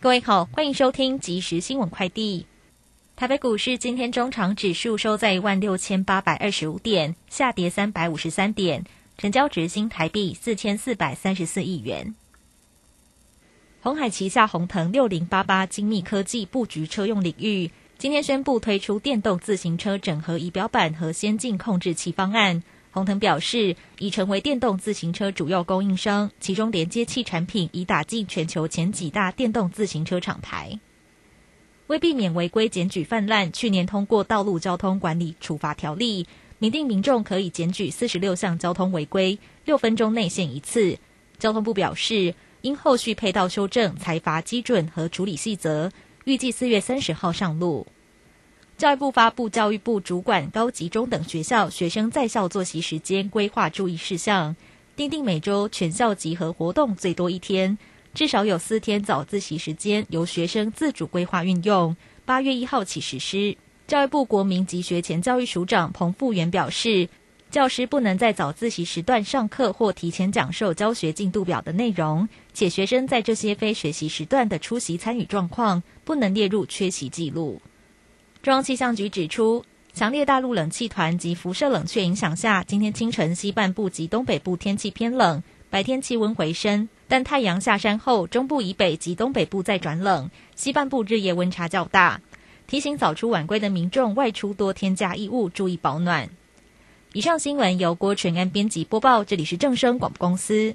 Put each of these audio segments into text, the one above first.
各位好，欢迎收听即时新闻快递。台北股市今天中场指数收在一万六千八百二十五点，下跌三百五十三点，成交值新台币四千四百三十四亿元。红海旗下红腾六零八八精密科技布局车用领域，今天宣布推出电动自行车整合仪表板和先进控制器方案。红腾表示，已成为电动自行车主要供应商，其中连接器产品已打进全球前几大电动自行车厂牌。为避免违规检举泛滥，去年通过《道路交通管理处罚条例》，明定民众可以检举四十六项交通违规，六分钟内限一次。交通部表示，因后续配套修正财罚基准和处理细则，预计四月三十号上路。教育部发布教育部主管高级中等学校学生在校作息时间规划注意事项，订定每周全校集合活动最多一天，至少有四天早自习时间由学生自主规划运用。八月一号起实施。教育部国民及学前教育署长彭富元表示，教师不能在早自习时段上课或提前讲授教学进度表的内容，且学生在这些非学习时段的出席参与状况不能列入缺席记录。中央气象局指出，强烈大陆冷气团及辐射冷却影响下，今天清晨西半部及东北部天气偏冷，白天气温回升，但太阳下山后，中部以北及东北部再转冷，西半部日夜温差较大。提醒早出晚归的民众外出多添加衣物，注意保暖。以上新闻由郭纯安编辑播报，这里是正声广播公司。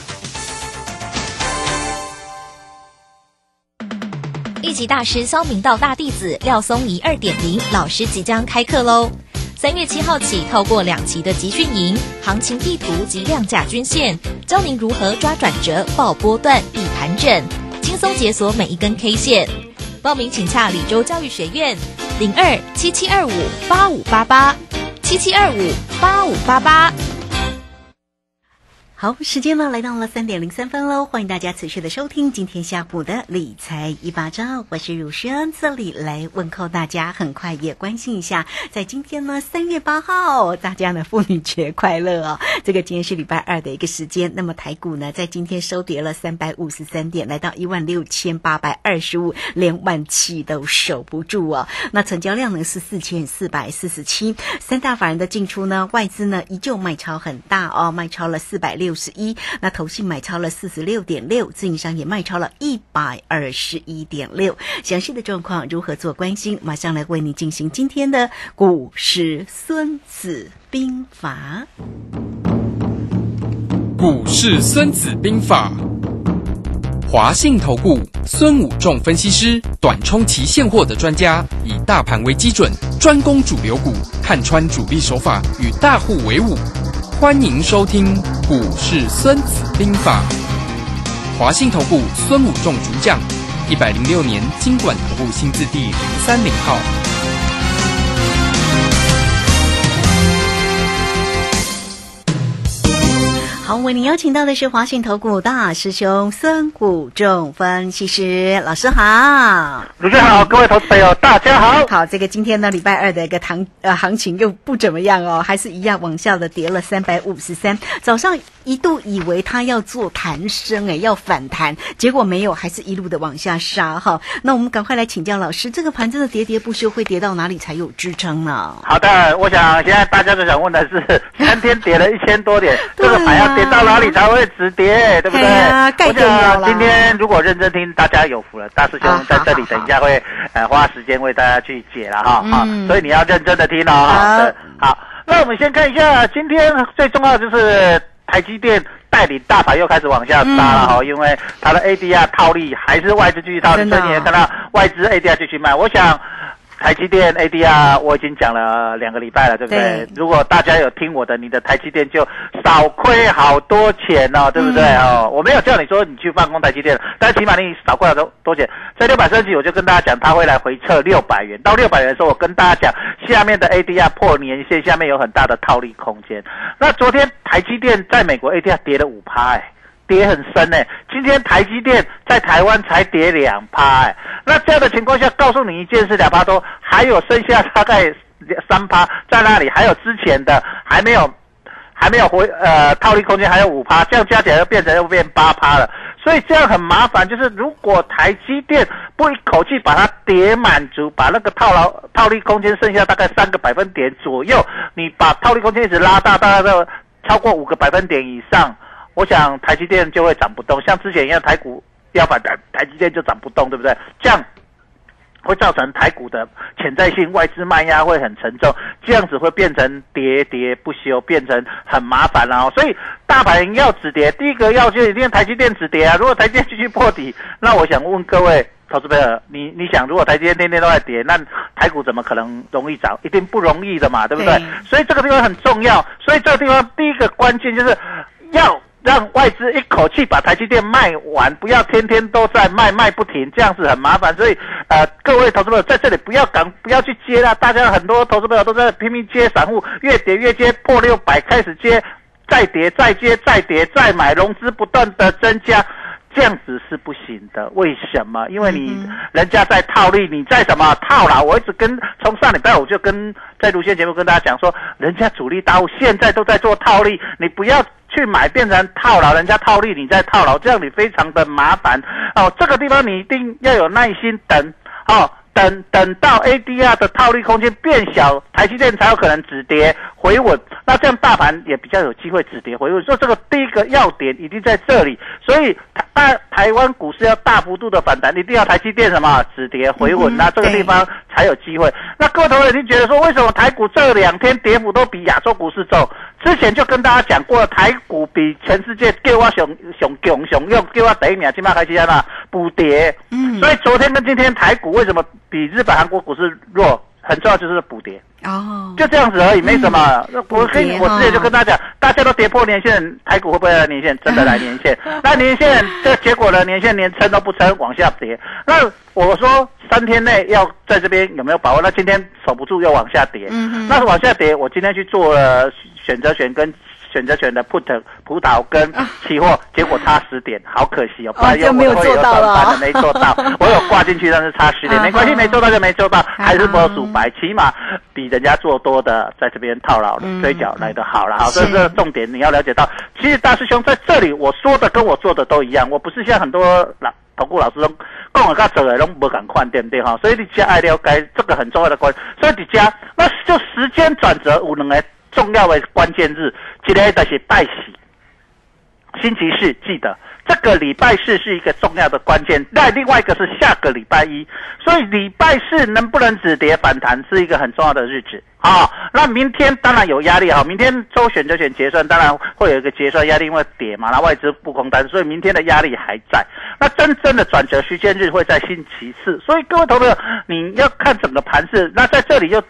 一级大师肖明道大弟子廖松怡二点零老师即将开课喽！三月七号起，透过两期的集训营、行情地图及量价均线，教您如何抓转折、报波段、避盘整，轻松解锁每一根 K 线。报名请洽李州教育学院零二七七二五八五八八七七二五八五八八。好，时间呢来到了三点零三分喽，欢迎大家持续的收听今天下午的理财一把照，我是如轩，这里来问候大家，很快也关心一下，在今天呢三月八号，大家呢妇女节快乐哦！这个今天是礼拜二的一个时间，那么台股呢在今天收跌了三百五十三点，来到一万六千八百二十五，连万七都守不住哦。那成交量呢是四千四百四十七，三大法人的进出呢，外资呢依旧卖超很大哦，卖超了四百六。六十一，那投信买超了四十六点六，自营商也卖超了一百二十一点六。详细的状况如何做关心？马上来为你进行今天的股市孙子兵法。股市孙子兵法，华信投顾孙武仲分析师，短冲期现货的专家，以大盘为基准，专攻主流股，看穿主力手法，与大户为伍。欢迎收听《股市孙子兵法》，华信投顾孙武仲主讲，一百零六年经管投顾新字第零三零号。好，为您邀请到的是华信投顾大师兄孙谷仲分析师老师好，主持人好，各位投资朋友大家好。好，这个今天呢礼拜二的一个行呃行情又不怎么样哦，还是一样往下的跌了三百五十三。早上一度以为它要做弹升哎，要反弹，结果没有，还是一路的往下杀哈。那我们赶快来请教老师，这个盘真的跌跌不休，会跌到哪里才有支撑呢？好的，我想现在大家都想问的是，三天跌了一千多点，这个盘要跌到哪里才会止跌，对不对？哎呀盖我想今天如果认真听，大家有福了。大师兄在这里等一下会呃花时间为大家去解了哈，好、嗯所以你要认真的听哦。好那我们先看一下今天最重要的就是台积电。带领大盘又开始往下杀了哈、因为它的 ADR 套利还是外资继续套利，真的所以你也看到外资 ADR 继续卖。我想台积电 ADR 我已经讲了两个礼拜了，对不对？对如果大家有听我的，你的台积电就少亏好多钱哦，对不对、嗯哦？我没有叫你说你去放空台积电，但起码你少亏好多多钱。在六百三十，我就跟大家讲，它会来回撤六百元。到六百元的时候，我跟大家讲，下面的 ADR 破年线，下面有很大的套利空间。那昨天台积电在美国 ADR 跌了五趴，哎。跌很深呢、今天台积电在台湾才跌两趴，哎，那这样的情况下，告诉你一件事，两趴多，还有剩下大概三趴在那里，还有之前的还没有还没有回呃套利空间还有五趴，这样加起来又变成又变八趴了，所以这样很麻烦。就是如果台积电不一口气把它跌满足，把那个套牢套利空间剩下大概三个百分点左右，你把套利空间一直拉大，大概到超过五个百分点以上，我想台积电就会涨不动，像之前一样台股要反弹，台积电就涨不动，对不对？这样。会造成台股的潜在性外资卖压会很沉重，这样子会变成喋喋不休，变成很麻烦了哦。所以大盘要止跌，第一个要就一定台积电止跌啊。如果台积电继续破底，那我想问各位投资朋友，你你想，如果台积电天天都在跌，那台股怎么可能容易涨？一定不容易的嘛，对不对？对所以这个地方很重要。所以这个地方第一个关键就是要让外资一口气把台积电卖完，不要天天都在卖卖不停，这样子很麻烦。所以呃，各位投资朋友在这里不要赶，不要去接啦。大家很多投资朋友都在拼命接散户，越跌越接，破六百开始接，再跌再接再跌再买，融资不断的增加。这样子是不行的，为什么？因为你、人家在套利，你在什么套牢？我一直跟从上礼拜我就跟在路线节目跟大家讲说，人家主力大户现在都在做套利，你不要去买变成套牢，人家套利你再套牢，这样你非常的麻烦哦。这个地方你一定要有耐心等哦。等等到 ADR 的套利空间变小，台积电才有可能止跌回稳。那这样大盘也比较有机会止跌回稳。所以这个第一个要点一定在这里。所以台台台湾股市要大幅度的反弹，一定要台积电什么止跌回稳，嗯那这个地方才有机会。那各位同学一定觉得说，为什么台股这两天跌幅都比亚洲股市重？之前就跟大家讲过了，台股比全世界给我熊熊熊熊用，给我等一名，今麦开始在那补跌。嗯所以昨天跟今天台股为什么比日本、韩国股市弱？很重要就是补跌，哦，就这样子而已，没什么。那我跟我之前就跟大家讲，大家都跌破年线，台股会不会来年线？真的来年线。那年线这结果呢？年线连撑都不撑，往下跌。那我说三天内要在这边有没有把握？那今天守不住又往下跌。嗯哼那是往下跌，我今天去做了选择权跟选择权的 put 葡萄跟期货，结果差十点，好可惜哦，就没有我会做到了短板的没做到，我有挂进去，但是差十点，没关系，啊没做到就没做到，还是没有数白，起码比人家做多的在这边套牢的嗯追缴来的好了。好，这是重点，你要了解到，其实大师兄在这里我说的跟我做的都一样，我不是像很多老。投顾老师都讲我，甲做的拢无共款，对不对哈？所以你家爱了解这个很重要的关，所以你家那就时间转折有两个重要的关键日，今天就是拜喜，星期四记得这个礼拜四是一个重要的关键，那另外一个是下个礼拜一，所以礼拜四能不能止跌反弹是一个很重要的日子。啊。那明天当然有压力哈，明天周选择权结算当然会有一个结算压力，因为跌嘛，那外资不空单，所以明天的压力还在。那真正的转折时间日会在星期四，所以各位投资者你要看整个盘势，那在这里又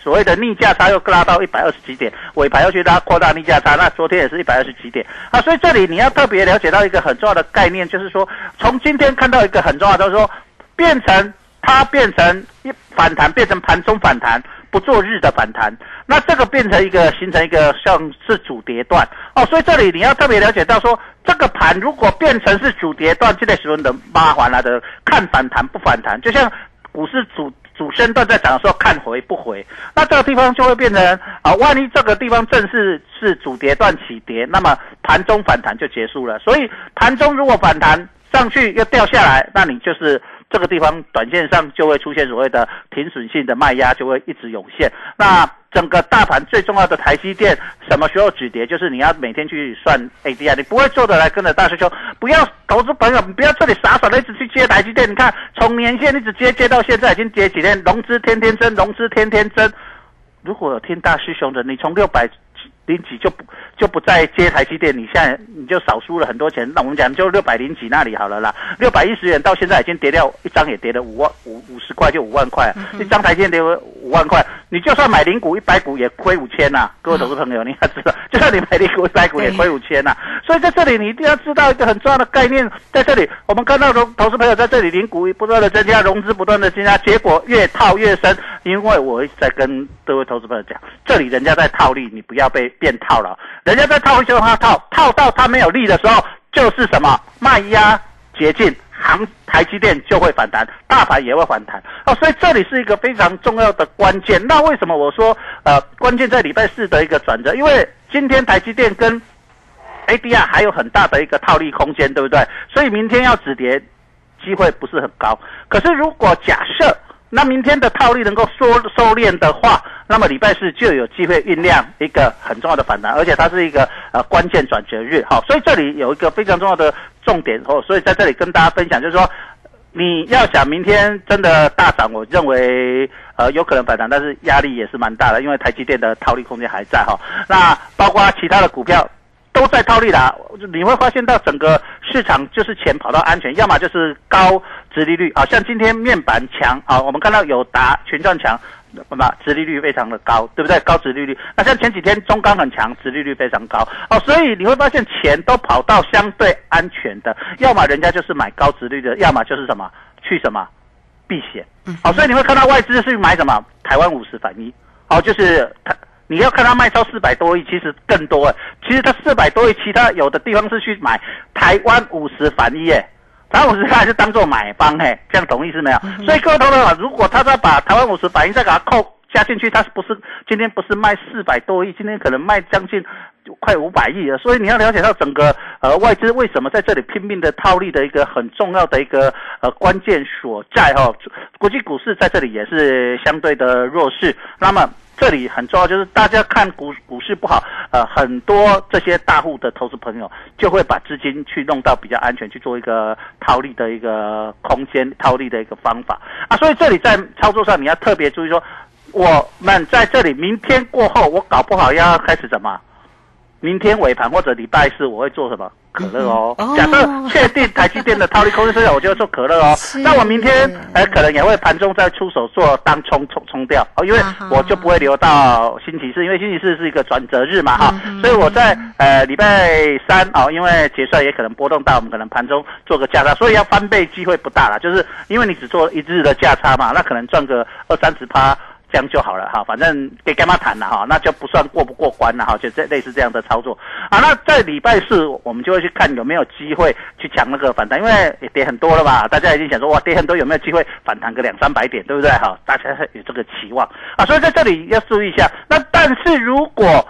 所谓的逆价差又拉到一百二十几点，尾盘又去拉扩大逆价差，那昨天也是一百二十几点啊，所以这里你要特别了解到一个很重要的概念，就是说从今天看到一个很重要的，就是说变成它变成一反弹，变成盘中反弹，不做日的反弹，那这个变成一个形成一个像是主跌段。哦，所以这里你要特别了解到说，这个盘如果变成是主跌段，这类时候的麻烦了的看反弹不反弹，就像股市主主升段在涨的时候看回不回，那这个地方就会变成啊，万一这个地方正是是主跌段起跌，那么盘中反弹就结束了。所以盘中如果反弹上去又掉下来，那你就是这个地方短线上就会出现所谓的停损性的卖压，就会一直涌现。那整个大盘最重要的台积电什么时候止跌，就是你要每天去算 ADR，你不会做的来跟着大师兄，不要投资朋友，不要这里傻傻的一直去接台积电，你看从年线一直接接到现在已经跌几天，融资天天增，融资天天增。如果有听大师兄的，你从六百零几就不就不再接台积电，你现在你就少输了很多钱。那我们讲就六百零几那里好了啦，六百一十元到现在已经跌掉一张也跌了五万五五十块就五万块，一张台积电跌五万块，你就算买零股一百股也亏五千呐。各位投资朋友，你要知道，就算你买零股一百股也亏五千呐。所以在这里你一定要知道一个很重要的概念，在这里我们看到投投资朋友在这里零股不断的增加，融资不断的增加，结果越套越深。因为我一直在跟各位投资朋友讲，这里人家在套利，你不要被变套了。人家在套利就让他套，套到他没有利的时候，就是什么卖压接近，行台积电就会反弹，大盘也会反弹。哦，所以这里是一个非常重要的关键。那为什么我说呃关键在礼拜四的一个转折？因为今天台积电跟 ADR 还有很大的一个套利空间，对不对？所以明天要止跌机会不是很高。可是如果假设那明天的套利能够收收敛的话，那么礼拜四就有机会酝酿一个很重要的反弹，而且它是一个呃关键转折日，好，所以这里有一个非常重要的重点哦，所以在这里跟大家分享，就是说你要想明天真的大涨，我认为呃有可能反弹，但是压力也是蛮大的，因为台积电的套利空间还在哈，那包括其他的股票。都在套利啦，你会发现到整个市场就是钱跑到安全，要么就是高殖利率啊，像今天面板强啊，我们看到有达群创强，那么殖利率非常的高，对不对？高殖利率。那像前几天中钢很强，殖利率非常高哦，所以你会发现钱都跑到相对安全的，要么人家就是买高殖率的，要么就是什么去什么避险。好，所以你会看到外资是买什么台湾五十反一，好，就是它。你要看它卖超四百多亿，其实更多哎。其实它四百多亿，其他有的地方是去买台湾五十反一哎，台湾五十它还是当做买方嘿，这样懂意思没有？所以各位同学如果他再把台湾五十反一再给它扣加进去，它是不是今天不是卖四百多亿？今天可能卖将近快五百亿了。所以你要了解到整个呃外资为什么在这里拼命的套利的一个很重要的一个呃关键所在哈。国际股市在这里也是相对的弱势，那么。这里很重要，就是大家看股股市不好，呃，很多这些大户的投资朋友就会把资金去弄到比较安全，去做一个套利的一个空间，套利的一个方法啊。所以这里在操作上你要特别注意，说我们在这里明天过后，我搞不好要开始什么？明天尾盘或者礼拜四我会做什么？可乐哦。假设确定台积电的套利空间，我就做可乐哦。那我明天哎，可能也会盘中再出手做当冲冲冲掉哦，因为我就不会留到星期四，因为星期四是一个转折日嘛哈。所以我在呃礼拜三哦，因为结算也可能波动大，我们可能盘中做个价差，所以要翻倍机会不大了，就是因为你只做一日的价差嘛，那可能赚个二三十趴。这样就好了哈，反正给干妈谈了哈，那就不算过不过关了哈，就这类似这样的操作啊。那在礼拜四我们就会去看有没有机会去抢那个反弹，因为跌很多了吧？大家已经想说哇，跌很多有没有机会反弹个两三百点，对不对？哈，大家有这个期望啊，所以在这里要注意一下。那但是如果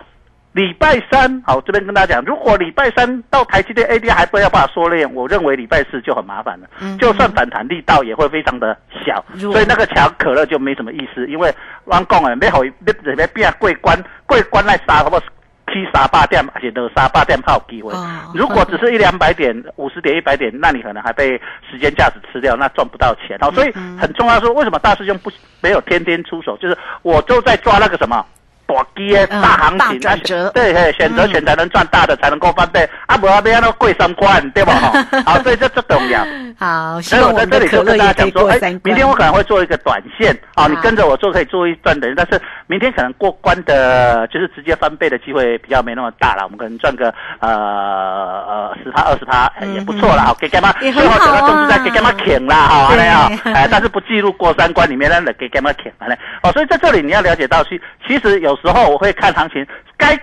礼拜三，好，这边跟大家讲，如果礼拜三到台积电 A D 还不要把它缩量，我认为礼拜四就很麻烦了。嗯，就算反弹力道也会非常的小，所以那个抢可乐就没什么意思，因为我讲诶，没好，你准备变过关，过关来杀，好不？七杀八点，而且都杀八点有机会。如果只是一两百点、五十点、一百点，那你可能还被时间价值吃掉，那赚不到钱。哦，所以很重要，说为什么大师兄不没有天天出手，就是我就在抓那个什么。大机的大行情，对嘿，选择权才能赚大的，才能够翻倍。啊，不要变那贵三关，对吧？好，所以这这重要。好，所以我在这里就跟大家讲说，哎，明天我可能会做一个短线，啊，你跟着我做可以做一段的，但是明天可能过关的，就是直接翻倍的机会比较没那么大了。我们可能赚个呃呃十趴二十趴也不错了。好，给干嘛？最后整个都是在给干嘛啃啦，好，没有？哎，但是不记录过三关里面的给干嘛啃，好嘞。哦，所以在这里你要了解到，其其实有。时候我会看行情，该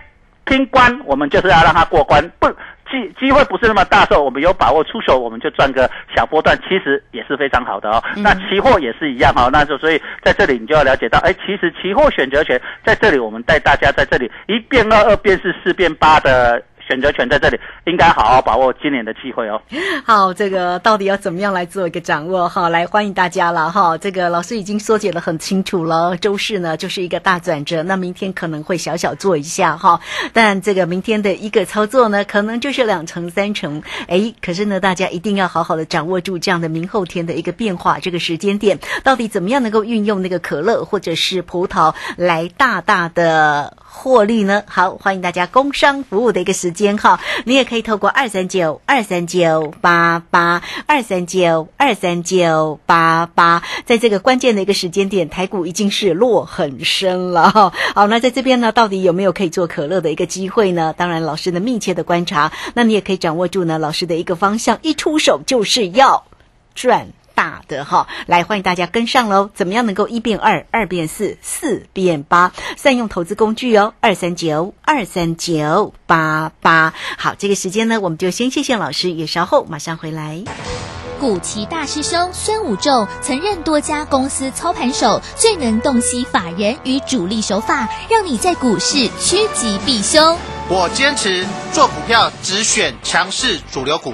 拼关我们就是要让它过关，不机机会不是那么大时候，我们有把握出手，我们就赚个小波段，其实也是非常好的哦。那期货也是一样哈，那就所以在这里你就要了解到，哎，其实期货选择权在这里，我们带大家在这里一变二，二变四，四变八的选择权在这里，应该好好把握今年的机会哦。好，这个到底要怎么样来做一个掌握哈？来欢迎大家了哈。这个老师已经说解的很清楚了，周四呢就是一个大转折，那明天可能会小小做一下哈，但这个明天的一个操作呢，可能就是两成三成。哎，可是呢，大家一定要好好的掌握住这样的明后天的一个变化，这个时间点到底怎么样能够运用那个可乐或者是葡萄来大大的。获利呢？好，欢迎大家工商服务的一个时间哈，你也可以透过二三九二三九八八二三九二三九八八，在这个关键的一个时间点，台股已经是落很深了哈。好，那在这边呢，到底有没有可以做可乐的一个机会呢？当然，老师的密切的观察，那你也可以掌握住呢，老师的一个方向，一出手就是要赚。大的哈，来欢迎大家跟上喽！怎么样能够一变二，二变四，四变八？善用投资工具哦，二三九二三九八八。好，这个时间呢，我们就先谢谢老师，也稍后马上回来。古奇大师兄孙武仲曾任多家公司操盘手，最能洞悉法人与主力手法，让你在股市趋吉避凶。我坚持做股票只选强势主流股，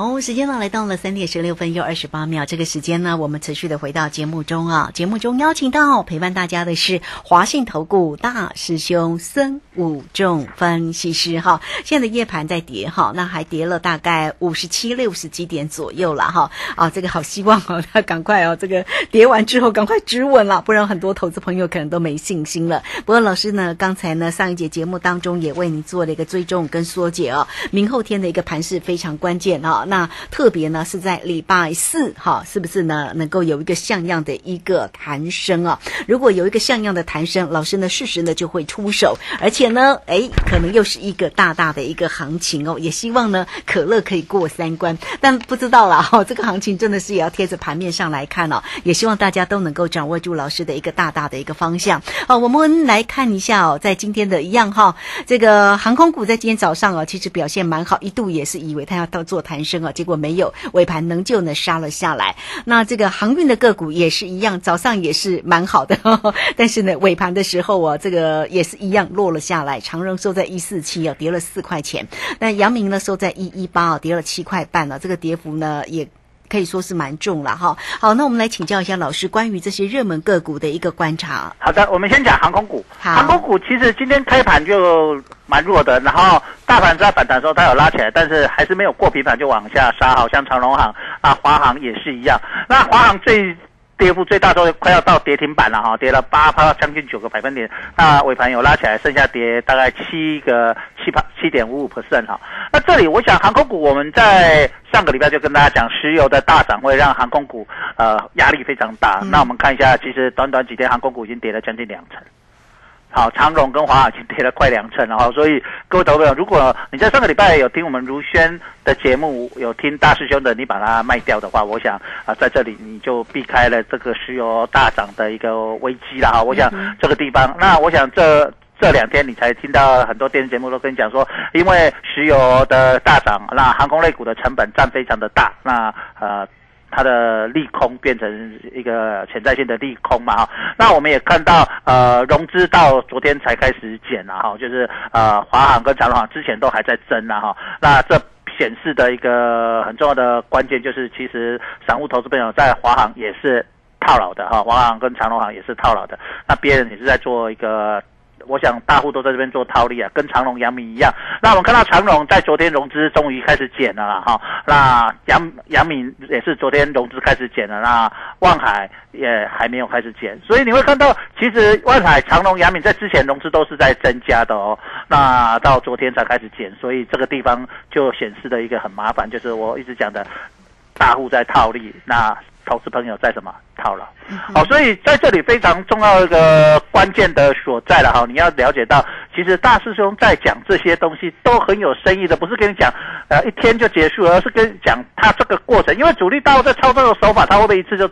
好，时间呢来到了三点十六分又二十八秒。这个时间呢，我们持续的回到节目中啊。节目中邀请到陪伴大家的是华信投顾大师兄孙武仲分析师哈。现在的夜盘在跌哈，那还跌了大概五十七六十几点左右了哈。啊，这个好希望哦，他 赶快哦，这个跌完之后赶快止稳了，不然很多投资朋友可能都没信心了。不过老师呢，刚才呢上一节节目当中也为你做了一个追踪跟缩解哦。明后天的一个盘势非常关键啊。那特别呢是在礼拜四哈，是不是呢？能够有一个像样的一个弹升啊？如果有一个像样的弹升，老师呢适时呢就会出手，而且呢，哎，可能又是一个大大的一个行情哦。也希望呢可乐可以过三关，但不知道啦哈，这个行情真的是也要贴着盘面上来看哦。也希望大家都能够掌握住老师的一个大大的一个方向哦。我们来看一下哦，在今天的一样哈，这个航空股在今天早上哦，其实表现蛮好，一度也是以为它要到做弹升啊。结果没有，尾盘仍旧呢杀了下来。那这个航运的个股也是一样，早上也是蛮好的，但是呢尾盘的时候啊，这个也是一样落了下来。长荣收在一四七啊，跌了四块钱。那阳明呢收在一一八啊，跌了七块半了。这个跌幅呢也。可以说是蛮重了哈。好，那我们来请教一下老师关于这些热门个股的一个观察。好的，我们先讲航空股。航空股其实今天开盘就蛮弱的，然后大盘在反弹的时候它有拉起来，但是还是没有过平盘就往下杀，好像长荣航啊、华航也是一样。那华航最跌幅最大都快要到跌停板了哈，跌了八趴，将近九个百分点。那尾盘有拉起来，剩下跌大概七个七趴七点五五 percent 哈。那这里我想航空股我们在上个礼拜就跟大家讲，石油的大涨会让航空股呃压力非常大。那我们看一下，其实短短几天航空股已经跌了将近两成。好，长荣跟华航已经跌了快两成了哈，所以各位投资者，如果你在上个礼拜有听我们如轩的节目，有听大师兄的，你把它卖掉的话，我想啊，在这里你就避开了这个石油大涨的一个危机了哈。我想这个地方，那我想这这两天你才听到很多电视节目都跟你讲说，因为石油的大涨，那航空类股的成本占非常的大，那呃。它的利空变成一个潜在性的利空嘛哈，那我们也看到呃融资到昨天才开始减了哈，就是呃华航跟长荣航之前都还在增了哈，那这显示的一个很重要的关键就是其实散户投资朋友在华航也是套牢的哈，华航跟长荣航也是套牢的，那别人也是在做一个。我想大户都在这边做套利啊，跟长隆、阳明一样。那我们看到长隆在昨天融资终于开始减了啦，哈。那阳阳明也是昨天融资开始减了，那万海也还没有开始减。所以你会看到，其实万海、长隆、阳明在之前融资都是在增加的哦。那到昨天才开始减，所以这个地方就显示了一个很麻烦，就是我一直讲的。大户在套利，那投资朋友在什么套牢。好，所以在这里非常重要一个关键的所在了哈，你要了解到，其实大师兄在讲这些东西都很有深意的，不是跟你讲呃一天就结束，而是跟你讲他这个过程，因为主力大户在操作的手法，他会不会一次就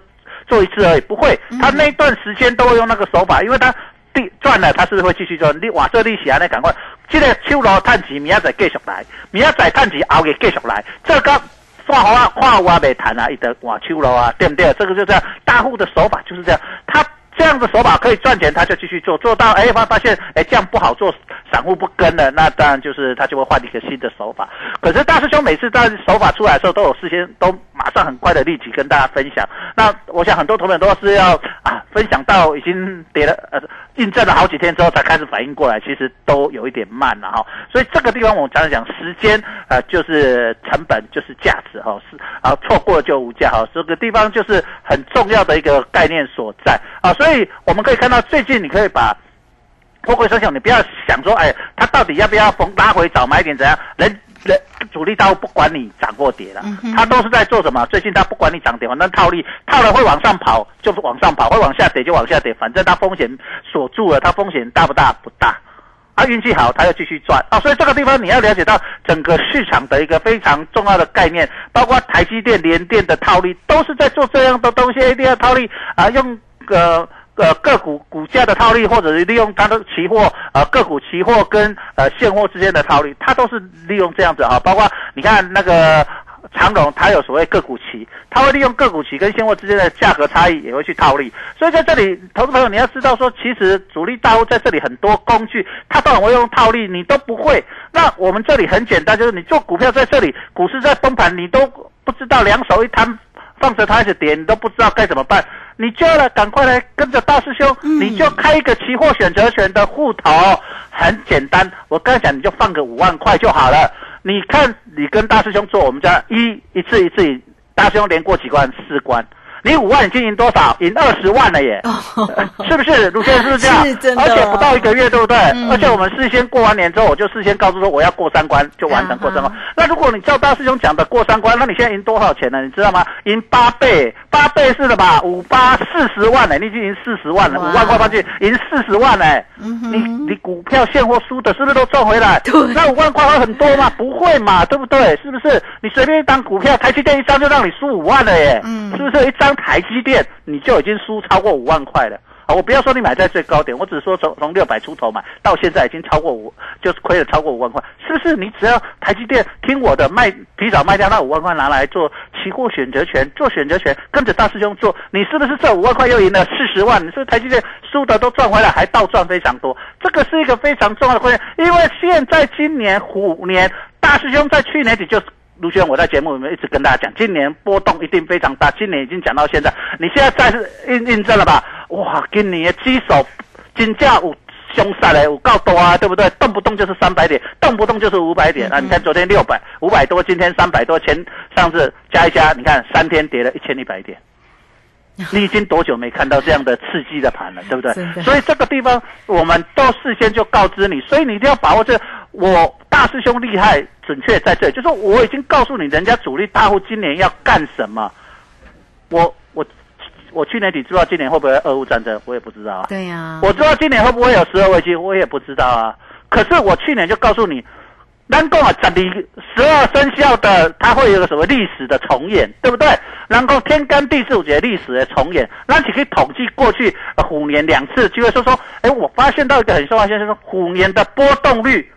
做一次而已？不会，他那一段时间都会用那个手法，因为他利赚了，他是会继续赚，你哇这利息啊，那赶快，这个手路探钱，明仔再继续来，明仔再探钱，后日继续来，这个。画好啊，画我没谈啊，一得哇秋楼啊，对不对？这个就这样，大户的手法就是这样，他这样的手法可以赚钱，他就继续做，做到哎发发现哎这样不好做，散户不跟了，那当然就是他就会换一个新的手法。可是大师兄每次在手法出来的时候，都有事先都马上很快的立即跟大家分享。那我想很多同学都是要啊分享到已经跌了呃印证了好几天之后才开始反应过来，其实都有一点慢了哈。所以这个地方我们常常讲时间呃就是成本就是价值哈，是啊错过了就无价哈。这个地方就是很重要的一个概念所在啊。所以我们可以看到最近你可以把。货柜三雄，你不要想说，哎，他到底要不要逢拉回早买点怎样？人人主力大户不管你涨或跌了，他都是在做什么？最近他不管你涨跌，反正套利套了会往上跑，就是往上跑；会往下跌就往下跌，反正他风险锁住了，他风险大不大？不大。他运气好，他要继续赚啊！所以这个地方你要了解到整个市场的一个非常重要的概念，包括台积电、联电的套利，都是在做这样的东西。一定要套利啊，用个。呃，呃个股股价的套利，或者是利用它的期货，呃，个股期货跟呃现货之间的套利，它都是利用这样子啊。包括你看那个长荣，它有所谓个股期，它会利用个股期跟现货之间的价格差异，也会去套利。所以在这里，投资朋友你要知道说，其实主力大户在这里很多工具，它都很会用套利，你都不会。那我们这里很简单，就是你做股票在这里，股市在崩盘，你都不知道两手一摊，放着它一直跌，你都不知道该怎么办。你就要赶快来跟着大师兄，你就开一个期货选择权的户头，很简单。我刚才讲，你就放个五万块就好了。你看，你跟大师兄做，我们家一一次一次，大师兄连过几关？四关。你五万经赢多少？赢二十万了耶，是不是？卢先生是不是这样？是真的。而且不到一个月，对不对？而且我们事先过完年之后，我就事先告诉说我要过三关，就完成过三关。那如果你照大师兄讲的过三关，那你现在赢多少钱呢？你知道吗？赢八倍，八倍是的吧？五八四十万呢，你已经赢四十万了，五万块放进赢四十万呢。你你股票现货输的是不是都赚回来？那五万块会很多吗？不会嘛，对不对？是不是？你随便一张股票，台积电一张就让你输五万了耶？嗯，是不是一张？台积电，你就已经输超过五万块了啊！我不要说你买在最高点，我只是说从从六百出头买到现在已经超过五，就是亏了超过五万块，是不是？你只要台积电听我的卖，提早卖掉那五万块拿来做期货选择权，做选择权跟着大师兄做，你是不是这五万块又赢了四十万？你是不是台积电输的都赚回来，还倒赚非常多？这个是一个非常重要的关键，因为现在今年虎年，大师兄在去年底就。卢轩，我在节目里面一直跟大家讲，今年波动一定非常大。今年已经讲到现在，你现在再次印印证了吧？哇，今年的基手金价有凶杀嘞，有够多啊，对不对？动不动就是三百点，动不动就是五百点啊！你看昨天六百五百多，今天三百多，前上次加一加，你看三天跌了一千一百点。你已经多久没看到这样的刺激的盘了，对不对？所以这个地方我们都事先就告知你，所以你一定要把握这。我大师兄厉害，准确在这，就是我已经告诉你，人家主力大户今年要干什么。我我我去年底知道今年会不会俄乌战争，我也不知道啊。对呀。我知道今年会不会有十二危机，我也不知道啊。可是我去年就告诉你。能够啊，这里十二生肖的，它会有个什么历史的重演，对不对？能够天干地支节历史的重演，那你可以统计过去虎年两次，就会说说，哎，我发现到一个很重要现象，说虎年的波动率。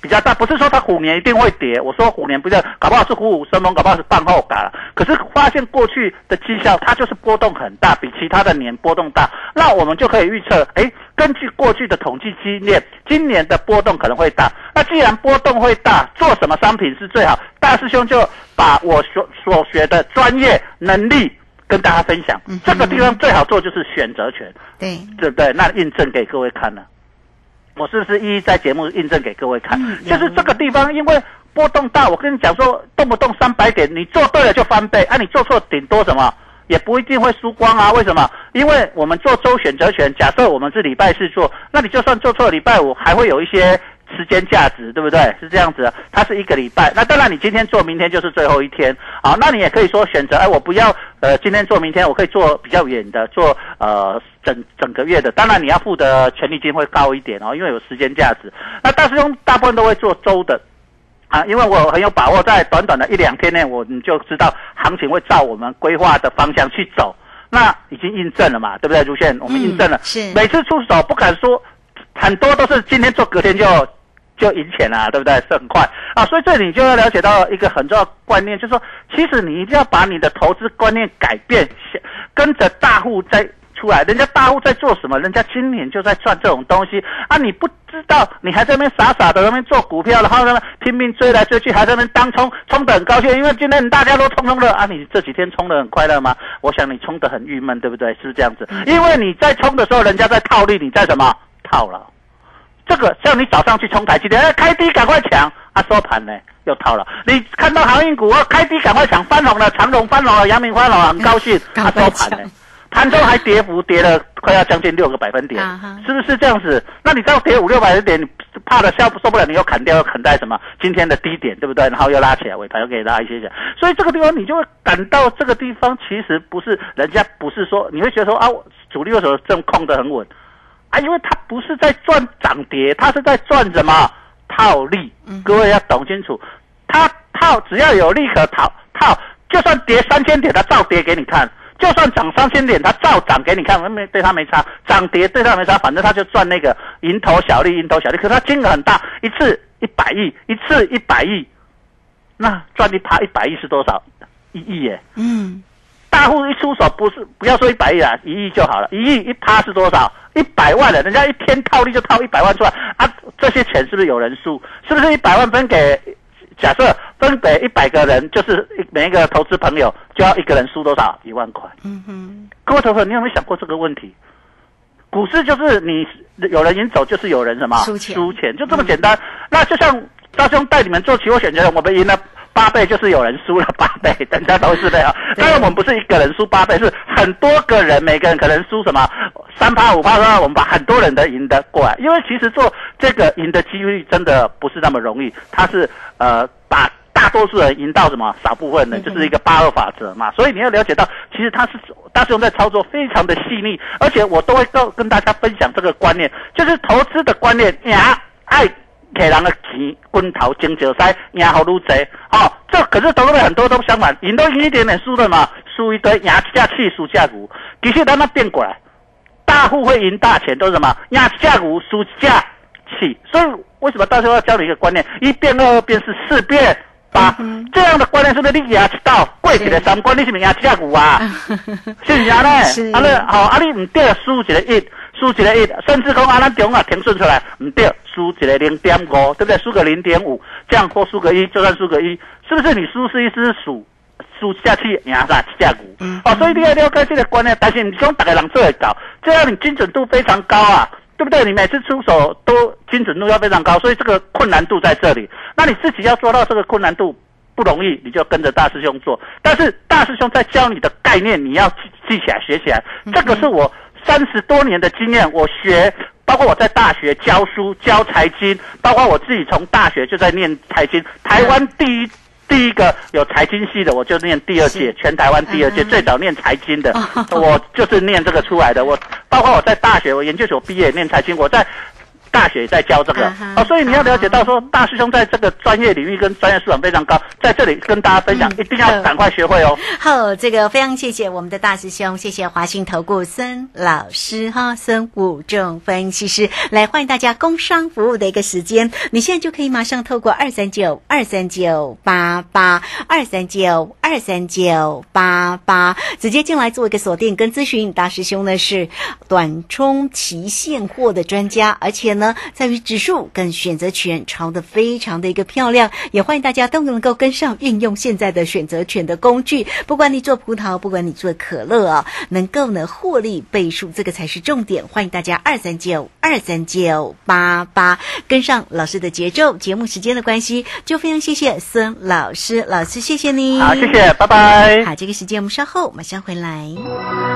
比较大，不是说它虎年一定会跌。我说虎年不是，搞不好是虎虎生风，搞不好是半后改了。可是发现过去的绩效，它就是波动很大，比其他的年波动大。那我们就可以预测，哎，根据过去的统计经验，今年的波动可能会大。那既然波动会大，做什么商品是最好？大师兄就把我所所学的专业能力跟大家分享。这个地方最好做就是选择权，对对不对？那印证给各位看了。我是不是一一在节目印证给各位看？就是这个地方，因为波动大，我跟你讲说，动不动三百点，你做对了就翻倍，啊，你做错顶多什么，也不一定会输光啊。为什么？因为我们做周选择权，假设我们是礼拜四做，那你就算做错礼拜五，还会有一些时间价值，对不对？是这样子的，它是一个礼拜。那当然，你今天做，明天就是最后一天。好，那你也可以说选择，哎，我不要呃今天做，明天我可以做比较远的，做呃整整个月的。当然，你要付的权利金会高一点哦，因为有时间价值。那大师兄大部分都会做周的。啊，因为我很有把握，在短短的一两天内，我你就知道行情会照我们规划的方向去走。那已经印证了嘛，对不对？如线我们印证了，是每次出手不敢说很多都是今天做，隔天就就赢钱了，对不对？是很快啊，所以这里你就要了解到一个很重要观念，就是说，其实你一定要把你的投资观念改变，跟着大户在。出来，人家大户在做什么？人家今年就在赚这种东西啊！你不知道，你还在那边傻傻的那边做股票，然后呢拼命追来追去，还在那边当冲，冲得很高兴，因为今天大家都冲冲乐啊！你这几天冲得很快乐吗？我想你冲得很郁闷，对不对？是不是这样子？因为你在冲的时候，人家在套利，你在什么套了？这个像你早上去冲台积电，开低赶快抢啊！收盘呢又套了。你看到航运股啊，开低赶快抢，翻红了，长荣翻红了，阳明翻红了，很高兴 啊！收盘呢？盘中还跌幅跌了快要将近六个百分点，是不是这样子？那你到跌五六百分点，你怕的消受不了，你又砍掉，又砍在什么今天的低点，对不对？然后又拉起来，尾盘又给拉一些些，所以这个地方你就会感到这个地方其实不是人家不是说你会觉得说啊，主力为什么这么控得很稳啊？因为它不是在赚涨跌，它是在赚什么套利？各位要懂清楚，它套只要有利可套套，就算跌三千点，它照跌给你看。就算涨三千点，它照涨给你看，没对它没差；涨跌对它没差，反正它就赚那个蝇头小利，蝇头小利。可是它金额很大，一次一百亿，一次一百亿，那赚一趴一百亿是多少？一亿耶！嗯，大户一出手，不是不要说一百亿啊，一亿就好了。一亿一趴是多少？一百万了，人家一天套利就套一百万出来啊！这些钱是不是有人输？是不是一百万分给？假设分给一百个人，就是每一个投资朋友就要一个人输多少？一万块。嗯哼，各位投资者，你有没有想过这个问题？股市就是你有人赢走，就是有人什么输钱，输钱就这么简单。那就像大兄带你们做期货选择，我们赢了八倍，就是有人输了八倍，大家都是这样。当然我们不是一个人输八倍，是很多个人，每个人可能输什么三趴五趴的话，我们把很多人都赢得过来。因为其实做这个赢的几率真的不是那么容易，它是。呃，把大多数人赢到什么少部分人，就是一个八二法则嘛。所以你要了解到，其实他是大师兄在操作非常的细腻，而且我都会跟跟大家分享这个观念，就是投资的观念。呀，爱给人的钱滚头金九塞，赢好路贼。哦，这可是投资很多都相反，赢都赢一点点，输的嘛，输一堆，赢下去，输下股。其实他们变过来，大户会赢大钱，都是什么？赢下股，输下气。所以。为什么到时候要教你一个观念？一变二，变是四变八，这样的观念是不是你也知道？贵起来三观，你是不是也加股啊？是不是啊？呢？啊咧，好，啊你唔对，输一个一，输一个一，甚至讲啊，咱中啊停顺出来唔对，输一个零点五，对不对？输个零点五，这样或输个一，就算输个一，是不是你输是一只数，输下去赢啥加股？哦，所以你要了解这个观念，但是你讲大家人做会搞，这样你精准度非常高啊。对不对？你每次出手都精准度要非常高，所以这个困难度在这里。那你自己要做到这个困难度不容易，你就跟着大师兄做。但是大师兄在教你的概念，你要记起来、学起来。这个是我三十多年的经验，我学，包括我在大学教书教财经，包括我自己从大学就在念财经，台湾第一。第一个有财经系的，我就念第二届，全台湾第二届最早念财经的，我就是念这个出来的。我包括我在大学，我研究所毕业念财经，我在。大学在教这个哦，所以你要了解到说，大师兄在这个专业领域跟专业素养非常高，在这里跟大家分享，一定要赶快学会哦。好，这个非常谢谢我们的大师兄，谢谢华信投顾孙老师哈，孙武正分析师来欢迎大家工商服务的一个时间，你现在就可以马上透过二三九二三九八八二三九二三九八八直接进来做一个锁定跟咨询。大师兄呢是短冲期现货的专家，而且呢。在于指数跟选择权抄的非常的一个漂亮，也欢迎大家都能够跟上运用现在的选择权的工具。不管你做葡萄，不管你做可乐啊，能够呢获利倍数，这个才是重点。欢迎大家二三九二三九八八跟上老师的节奏。节目时间的关系，就非常谢谢孙老师，老师谢谢你。好，谢谢，拜拜。好，这个时间我们稍后马上回来。